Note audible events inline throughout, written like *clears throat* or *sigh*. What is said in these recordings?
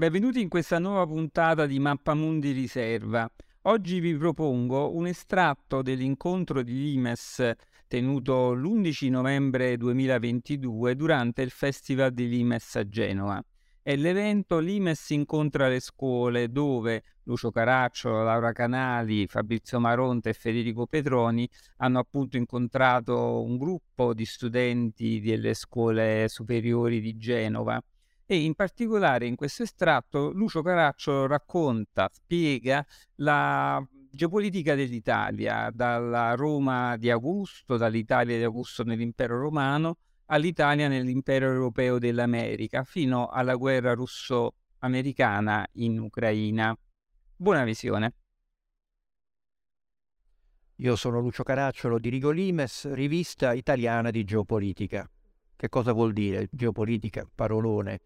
Benvenuti in questa nuova puntata di Mappamundi Riserva. Oggi vi propongo un estratto dell'incontro di Limes tenuto l'11 novembre 2022 durante il Festival di Limes a Genova. È l'evento Limes incontra le scuole dove Lucio Caraccio, Laura Canali, Fabrizio Maronte e Federico Petroni hanno appunto incontrato un gruppo di studenti delle scuole superiori di Genova e in particolare in questo estratto Lucio Caraccio racconta, spiega la geopolitica dell'Italia, dalla Roma di Augusto, dall'Italia di Augusto nell'impero romano all'Italia nell'impero europeo dell'America, fino alla guerra russo-americana in Ucraina. Buona visione. Io sono Lucio Caracciolo di Rigolimes, rivista italiana di geopolitica. Che cosa vuol dire geopolitica? Parolone.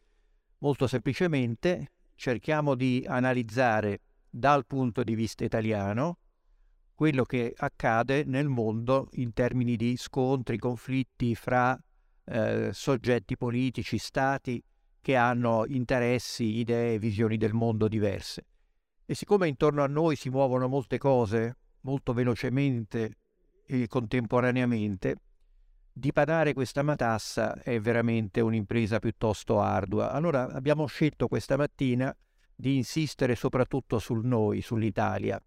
Molto semplicemente cerchiamo di analizzare dal punto di vista italiano quello che accade nel mondo in termini di scontri, conflitti fra eh, soggetti politici, stati che hanno interessi, idee, visioni del mondo diverse. E siccome intorno a noi si muovono molte cose molto velocemente e contemporaneamente, dipanare questa matassa è veramente un'impresa piuttosto ardua. Allora abbiamo scelto questa mattina di insistere soprattutto sul noi, sull'Italia,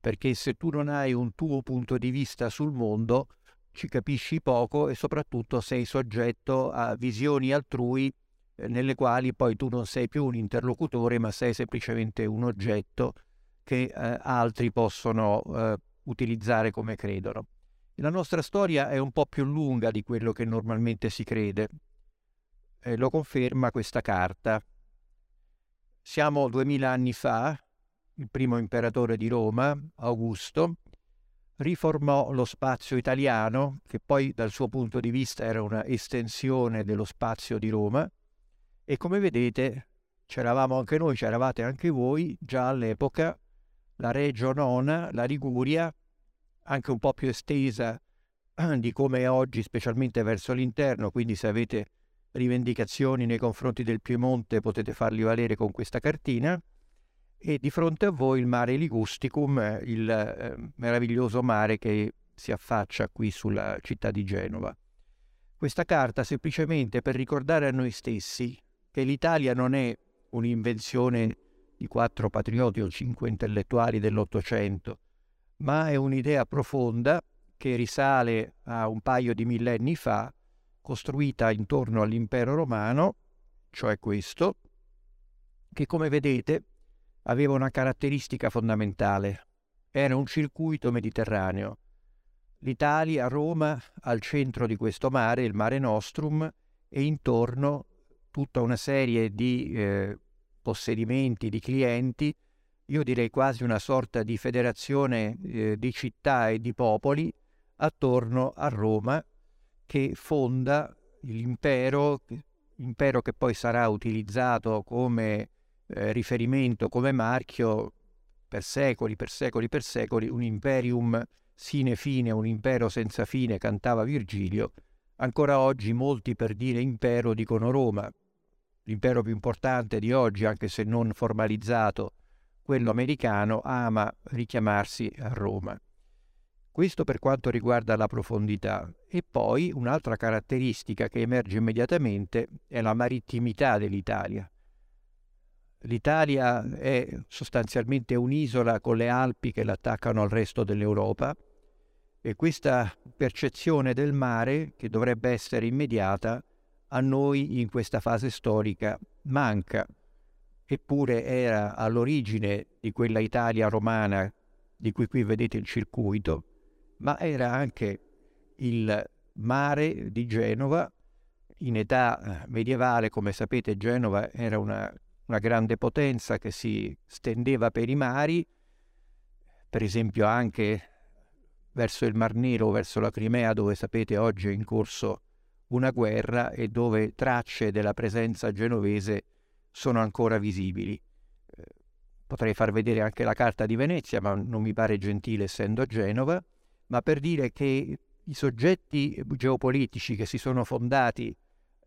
perché se tu non hai un tuo punto di vista sul mondo, ci capisci poco e soprattutto sei soggetto a visioni altrui eh, nelle quali poi tu non sei più un interlocutore, ma sei semplicemente un oggetto che eh, altri possono eh, utilizzare come credono. La nostra storia è un po' più lunga di quello che normalmente si crede. Eh, lo conferma questa carta. Siamo duemila anni fa, il primo imperatore di Roma, Augusto, riformò lo spazio italiano, che poi dal suo punto di vista era una estensione dello spazio di Roma, e come vedete c'eravamo anche noi, c'eravate anche voi già all'epoca, la Reggio Nona, la Liguria, anche un po' più estesa *clears throat* di come è oggi, specialmente verso l'interno, quindi se avete rivendicazioni nei confronti del Piemonte potete farli valere con questa cartina, e di fronte a voi il mare Ligusticum, il eh, meraviglioso mare che si affaccia qui sulla città di Genova. Questa carta semplicemente per ricordare a noi stessi che l'Italia non è un'invenzione di quattro patrioti o cinque intellettuali dell'Ottocento, ma è un'idea profonda che risale a un paio di millenni fa, costruita intorno all'impero romano, cioè questo, che come vedete aveva una caratteristica fondamentale. Era un circuito mediterraneo. L'Italia, Roma, al centro di questo mare, il Mare Nostrum, e intorno tutta una serie di eh, possedimenti, di clienti io direi quasi una sorta di federazione eh, di città e di popoli attorno a Roma che fonda l'impero, impero che poi sarà utilizzato come eh, riferimento, come marchio per secoli, per secoli, per secoli, un imperium sine fine, un impero senza fine, cantava Virgilio. Ancora oggi molti per dire impero dicono Roma, l'impero più importante di oggi, anche se non formalizzato, quello americano ama richiamarsi a Roma. Questo per quanto riguarda la profondità. E poi un'altra caratteristica che emerge immediatamente è la marittimità dell'Italia. L'Italia è sostanzialmente un'isola con le Alpi che l'attaccano al resto dell'Europa e questa percezione del mare, che dovrebbe essere immediata, a noi in questa fase storica manca eppure era all'origine di quella Italia romana di cui qui vedete il circuito, ma era anche il mare di Genova. In età eh, medievale, come sapete, Genova era una, una grande potenza che si stendeva per i mari, per esempio anche verso il Mar Nero, verso la Crimea, dove sapete oggi è in corso una guerra e dove tracce della presenza genovese sono ancora visibili. Eh, potrei far vedere anche la carta di Venezia, ma non mi pare gentile essendo a Genova, ma per dire che i soggetti geopolitici che si sono fondati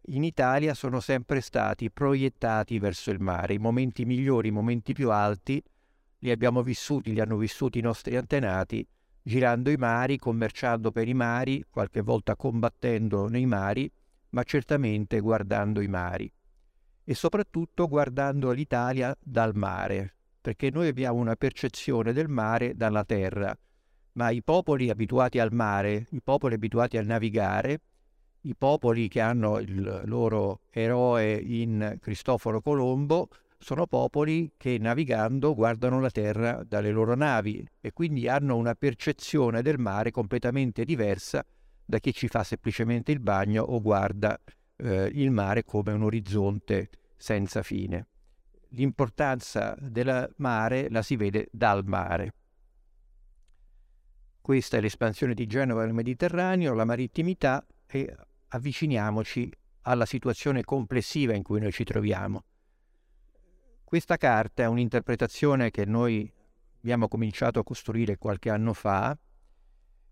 in Italia sono sempre stati proiettati verso il mare. I momenti migliori, i momenti più alti li abbiamo vissuti, li hanno vissuti i nostri antenati girando i mari, commerciando per i mari, qualche volta combattendo nei mari, ma certamente guardando i mari. E soprattutto guardando l'Italia dal mare, perché noi abbiamo una percezione del mare dalla terra, ma i popoli abituati al mare, i popoli abituati a navigare, i popoli che hanno il loro eroe in Cristoforo Colombo, sono popoli che navigando guardano la terra dalle loro navi e quindi hanno una percezione del mare completamente diversa da chi ci fa semplicemente il bagno o guarda eh, il mare come un orizzonte senza fine. L'importanza del mare la si vede dal mare. Questa è l'espansione di Genova nel Mediterraneo, la marittimità e avviciniamoci alla situazione complessiva in cui noi ci troviamo. Questa carta è un'interpretazione che noi abbiamo cominciato a costruire qualche anno fa,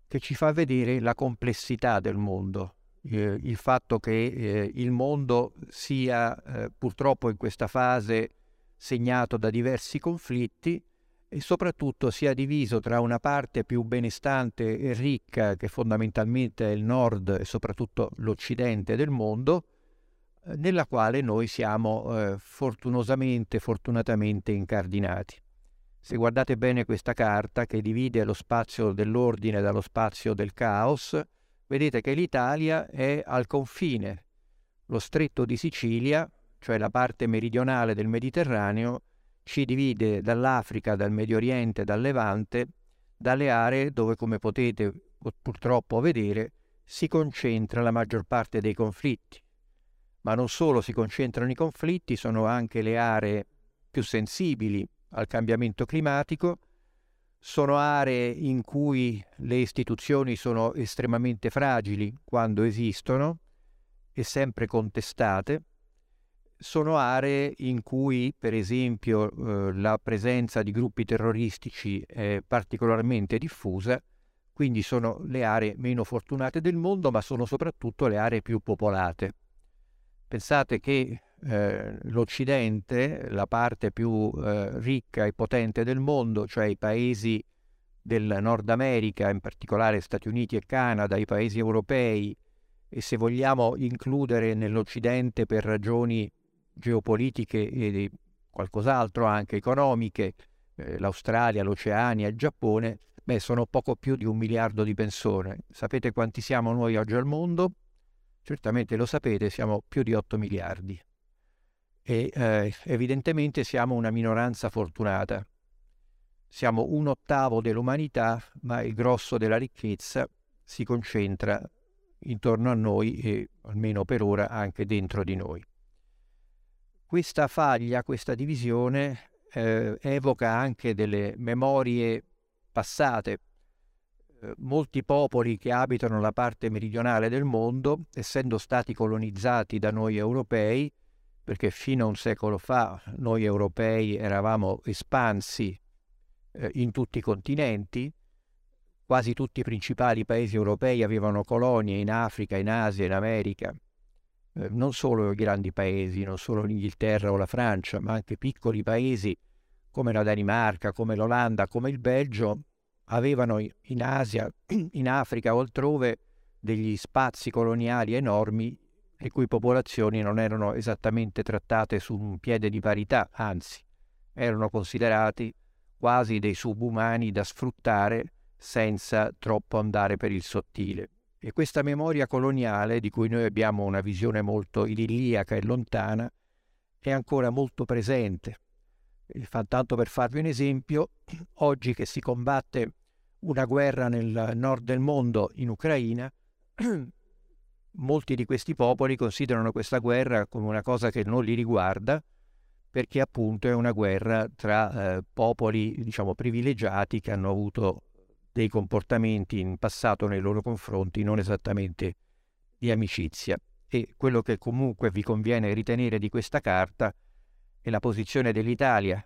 che ci fa vedere la complessità del mondo, eh, il fatto che eh, il mondo sia eh, purtroppo in questa fase segnato da diversi conflitti e soprattutto sia diviso tra una parte più benestante e ricca, che fondamentalmente è il nord e soprattutto l'occidente del mondo, nella quale noi siamo eh, fortunosamente, fortunatamente incardinati. Se guardate bene questa carta che divide lo spazio dell'ordine dallo spazio del caos, vedete che l'Italia è al confine. Lo stretto di Sicilia, cioè la parte meridionale del Mediterraneo, ci divide dall'Africa, dal Medio Oriente, dal Levante, dalle aree dove, come potete purtroppo vedere, si concentra la maggior parte dei conflitti ma non solo si concentrano i conflitti, sono anche le aree più sensibili al cambiamento climatico, sono aree in cui le istituzioni sono estremamente fragili quando esistono e sempre contestate, sono aree in cui per esempio eh, la presenza di gruppi terroristici è particolarmente diffusa, quindi sono le aree meno fortunate del mondo, ma sono soprattutto le aree più popolate. Pensate che eh, l'Occidente, la parte più eh, ricca e potente del mondo, cioè i paesi del Nord America, in particolare Stati Uniti e Canada, i paesi europei, e se vogliamo includere nell'Occidente per ragioni geopolitiche e qualcos'altro anche economiche, eh, l'Australia, l'Oceania, il Giappone, beh, sono poco più di un miliardo di persone. Sapete quanti siamo noi oggi al mondo? Certamente lo sapete, siamo più di 8 miliardi e eh, evidentemente siamo una minoranza fortunata. Siamo un ottavo dell'umanità, ma il grosso della ricchezza si concentra intorno a noi e almeno per ora anche dentro di noi. Questa faglia, questa divisione eh, evoca anche delle memorie passate, eh, molti popoli che abitano la parte meridionale del mondo, essendo stati colonizzati da noi europei, perché fino a un secolo fa noi europei eravamo espansi eh, in tutti i continenti, quasi tutti i principali paesi europei avevano colonie in Africa, in Asia, in America, eh, non solo i grandi paesi, non solo l'Inghilterra o la Francia, ma anche piccoli paesi come la Danimarca, come l'Olanda, come il Belgio, avevano in Asia, *clears throat* in Africa o altrove degli spazi coloniali enormi le cui popolazioni non erano esattamente trattate su un piede di parità, anzi erano considerati quasi dei subumani da sfruttare senza troppo andare per il sottile. E questa memoria coloniale, di cui noi abbiamo una visione molto idilliaca e lontana, è ancora molto presente tanto per farvi un esempio, *clears throat* oggi che si combatte una guerra nel nord del mondo in Ucraina, *clears throat* molti di questi popoli considerano questa guerra come una cosa che non li riguarda, perché appunto è una guerra tra eh, popoli, diciamo, privilegiati che hanno avuto dei comportamenti in passato nei loro confronti non esattamente di amicizia. E quello che comunque vi conviene ritenere di questa carta e la posizione dell'Italia.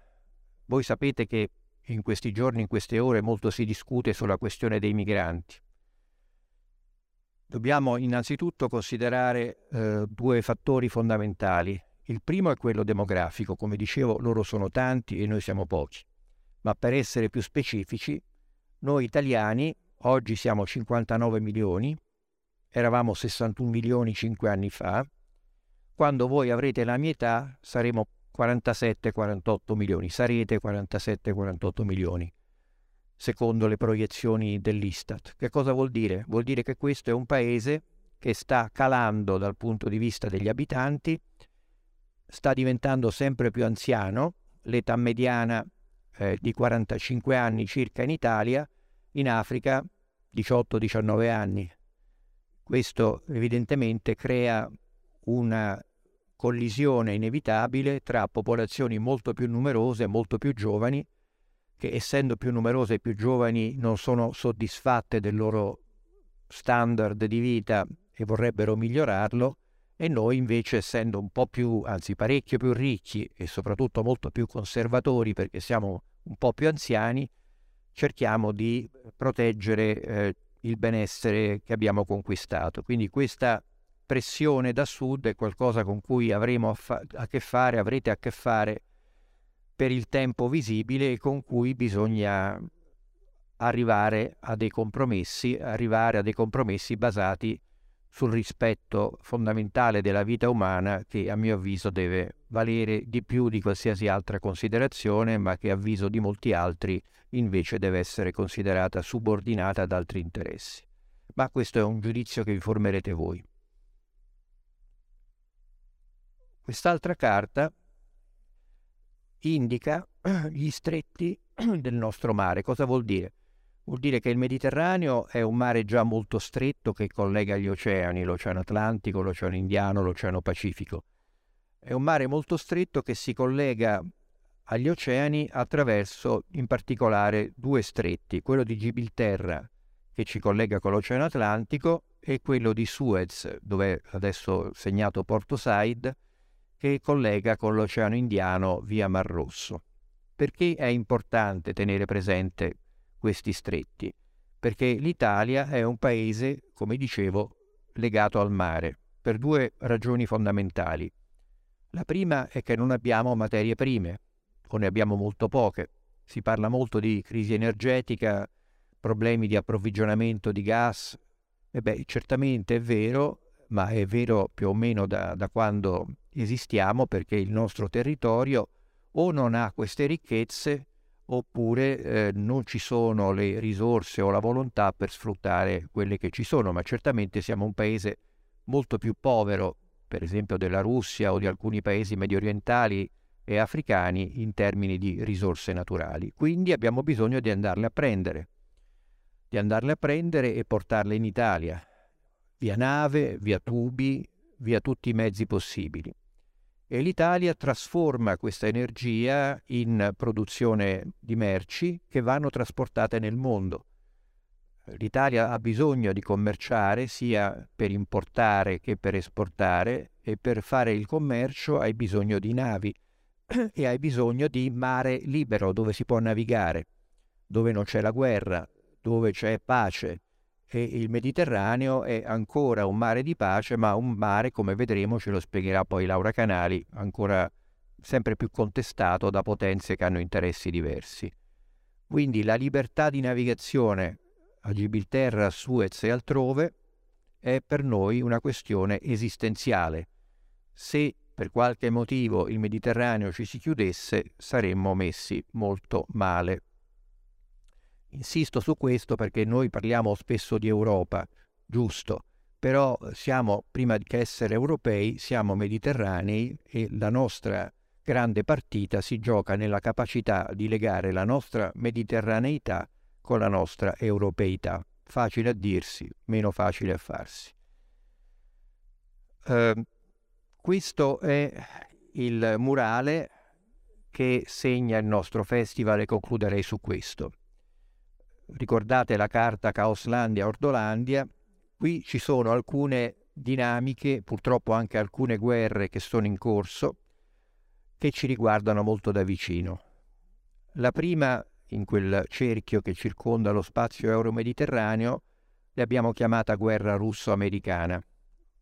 Voi sapete che in questi giorni, in queste ore, molto si discute sulla questione dei migranti. Dobbiamo innanzitutto considerare eh, due fattori fondamentali. Il primo è quello demografico, come dicevo loro sono tanti e noi siamo pochi, ma per essere più specifici, noi italiani oggi siamo 59 milioni, eravamo 61 milioni 5 anni fa, quando voi avrete la mia età saremo 47-48 milioni, sarete 47-48 milioni, secondo le proiezioni dell'Istat. Che cosa vuol dire? Vuol dire che questo è un paese che sta calando dal punto di vista degli abitanti, sta diventando sempre più anziano, l'età mediana eh, di 45 anni circa in Italia, in Africa 18-19 anni. Questo evidentemente crea una collisione inevitabile tra popolazioni molto più numerose, molto più giovani, che essendo più numerose e più giovani non sono soddisfatte del loro standard di vita e vorrebbero migliorarlo, e noi invece essendo un po' più, anzi parecchio più ricchi e soprattutto molto più conservatori perché siamo un po' più anziani, cerchiamo di proteggere eh, il benessere che abbiamo conquistato. Quindi questa pressione da sud è qualcosa con cui avremo a, fa- a che fare, avrete a che fare per il tempo visibile con cui bisogna arrivare a dei compromessi, arrivare a dei compromessi basati sul rispetto fondamentale della vita umana che a mio avviso deve valere di più di qualsiasi altra considerazione, ma che a avviso di molti altri invece deve essere considerata subordinata ad altri interessi. Ma questo è un giudizio che vi formerete voi. Quest'altra carta indica *clears throat* gli stretti *clears throat* del nostro mare. Cosa vuol dire? Vuol dire che il Mediterraneo è un mare già molto stretto che collega gli oceani, l'Oceano Atlantico, l'Oceano Indiano, l'Oceano Pacifico. È un mare molto stretto che si collega agli oceani attraverso in particolare due stretti, quello di Gibilterra che ci collega con l'Oceano Atlantico e quello di Suez, dove adesso segnato Porto Said, che collega con l'Oceano Indiano via Mar Rosso. Perché è importante tenere presente questi stretti? Perché l'Italia è un paese, come dicevo, legato al mare, per due ragioni fondamentali. La prima è che non abbiamo materie prime, o ne abbiamo molto poche. Si parla molto di crisi energetica, problemi di approvvigionamento di gas. E certamente è vero, ma è vero più o meno da, da quando esistiamo perché il nostro territorio o non ha queste ricchezze oppure eh, non ci sono le risorse o la volontà per sfruttare quelle che ci sono, ma certamente siamo un paese molto più povero, per esempio della Russia o di alcuni paesi medio orientali e africani in termini di risorse naturali. Quindi abbiamo bisogno di andarle a prendere, di andarle a prendere e portarle in Italia, via nave, via tubi, via tutti i mezzi possibili. E l'Italia trasforma questa energia in produzione di merci che vanno trasportate nel mondo. L'Italia ha bisogno di commerciare sia per importare che per esportare e per fare il commercio hai bisogno di navi *clears throat* e hai bisogno di mare libero dove si può navigare, dove non c'è la guerra, dove c'è pace, e il Mediterraneo è ancora un mare di pace, ma un mare, come vedremo, ce lo spiegherà poi Laura Canali, ancora sempre più contestato da potenze che hanno interessi diversi. Quindi la libertà di navigazione a Gibilterra, a Suez e altrove è per noi una questione esistenziale. Se per qualche motivo il Mediterraneo ci si chiudesse, saremmo messi molto male. Insisto su questo perché noi parliamo spesso di Europa, giusto, però siamo, prima che essere europei, siamo mediterranei e la nostra grande partita si gioca nella capacità di legare la nostra mediterraneità con la nostra europeità. Facile a dirsi, meno facile a farsi. Uh, questo è il murale che segna il nostro festival e concluderei su questo ricordate la carta Caoslandia-Ordolandia, qui ci sono alcune dinamiche, purtroppo anche alcune guerre che sono in corso, che ci riguardano molto da vicino. La prima, in quel cerchio che circonda lo spazio euro-mediterraneo, l'abbiamo chiamata guerra russo-americana,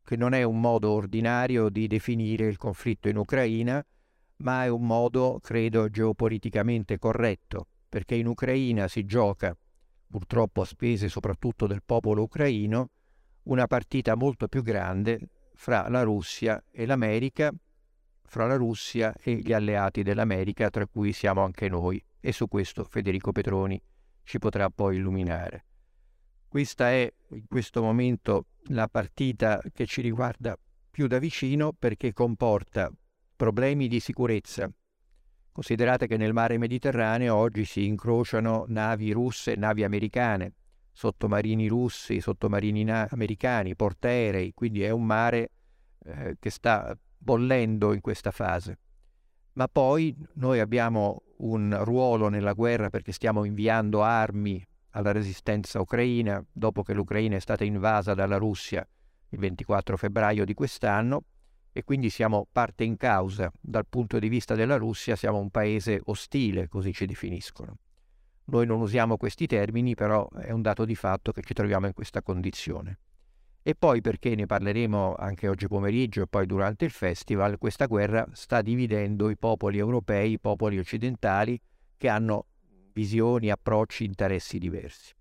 che non è un modo ordinario di definire il conflitto in Ucraina, ma è un modo, credo, geopoliticamente corretto, perché in Ucraina si gioca, purtroppo a spese soprattutto del popolo ucraino, una partita molto più grande fra la Russia e l'America, fra la Russia e gli alleati dell'America, tra cui siamo anche noi, e su questo Federico Petroni ci potrà poi illuminare. Questa è in questo momento la partita che ci riguarda più da vicino perché comporta problemi di sicurezza. Considerate che nel mare Mediterraneo oggi si incrociano navi russe e navi americane, sottomarini russi, sottomarini na- americani, portaerei, quindi è un mare eh, che sta bollendo in questa fase. Ma poi noi abbiamo un ruolo nella guerra perché stiamo inviando armi alla resistenza ucraina dopo che l'Ucraina è stata invasa dalla Russia il 24 febbraio di quest'anno e quindi siamo parte in causa dal punto di vista della Russia, siamo un paese ostile, così ci definiscono. Noi non usiamo questi termini, però è un dato di fatto che ci troviamo in questa condizione. E poi perché ne parleremo anche oggi pomeriggio e poi durante il festival, questa guerra sta dividendo i popoli europei, i popoli occidentali che hanno visioni, approcci, interessi diversi.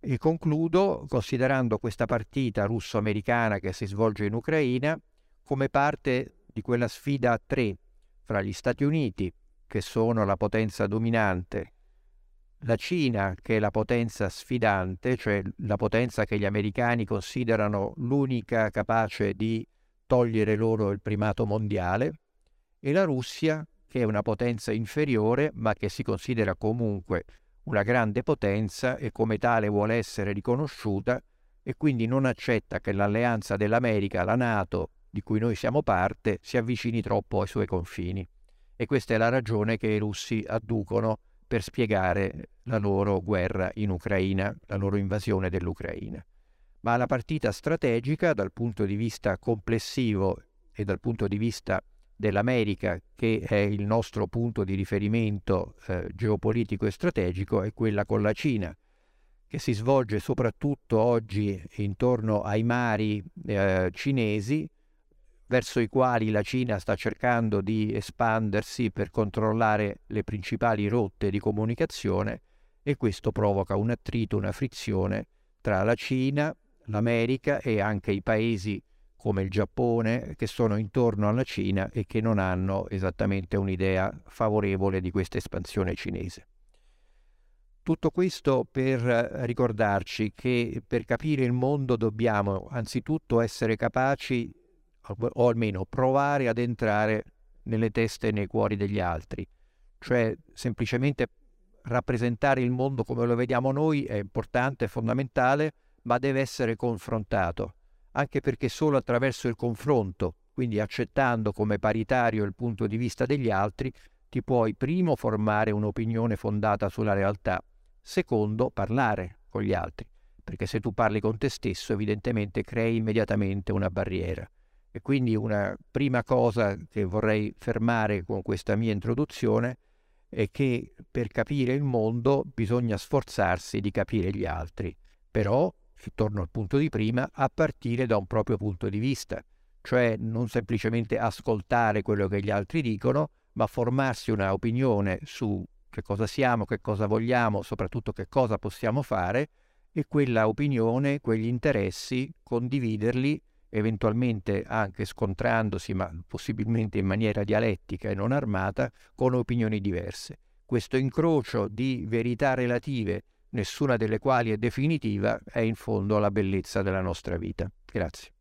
E concludo considerando questa partita russo-americana che si svolge in Ucraina come parte di quella sfida a tre fra gli Stati Uniti, che sono la potenza dominante, la Cina, che è la potenza sfidante, cioè la potenza che gli americani considerano l'unica capace di togliere loro il primato mondiale, e la Russia, che è una potenza inferiore, ma che si considera comunque una grande potenza e come tale vuole essere riconosciuta e quindi non accetta che l'alleanza dell'America, la Nato, di cui noi siamo parte, si avvicini troppo ai suoi confini. E questa è la ragione che i russi adducono per spiegare la loro guerra in Ucraina, la loro invasione dell'Ucraina. Ma la partita strategica dal punto di vista complessivo e dal punto di vista dell'America, che è il nostro punto di riferimento eh, geopolitico e strategico, è quella con la Cina, che si svolge soprattutto oggi intorno ai mari eh, cinesi, verso i quali la Cina sta cercando di espandersi per controllare le principali rotte di comunicazione e questo provoca un attrito, una frizione tra la Cina, l'America e anche i paesi come il Giappone che sono intorno alla Cina e che non hanno esattamente un'idea favorevole di questa espansione cinese. Tutto questo per ricordarci che per capire il mondo dobbiamo anzitutto essere capaci, o almeno provare ad entrare nelle teste e nei cuori degli altri, cioè semplicemente rappresentare il mondo come lo vediamo noi è importante, è fondamentale, ma deve essere confrontato anche perché solo attraverso il confronto, quindi accettando come paritario il punto di vista degli altri, ti puoi primo formare un'opinione fondata sulla realtà, secondo parlare con gli altri, perché se tu parli con te stesso evidentemente crei immediatamente una barriera. E quindi una prima cosa che vorrei fermare con questa mia introduzione è che per capire il mondo bisogna sforzarsi di capire gli altri, però torno al punto di prima, a partire da un proprio punto di vista, cioè non semplicemente ascoltare quello che gli altri dicono, ma formarsi una opinione su che cosa siamo, che cosa vogliamo, soprattutto che cosa possiamo fare e quella opinione, quegli interessi, condividerli, eventualmente anche scontrandosi, ma possibilmente in maniera dialettica e non armata, con opinioni diverse. Questo incrocio di verità relative nessuna delle quali è definitiva, è in fondo la bellezza della nostra vita. Grazie.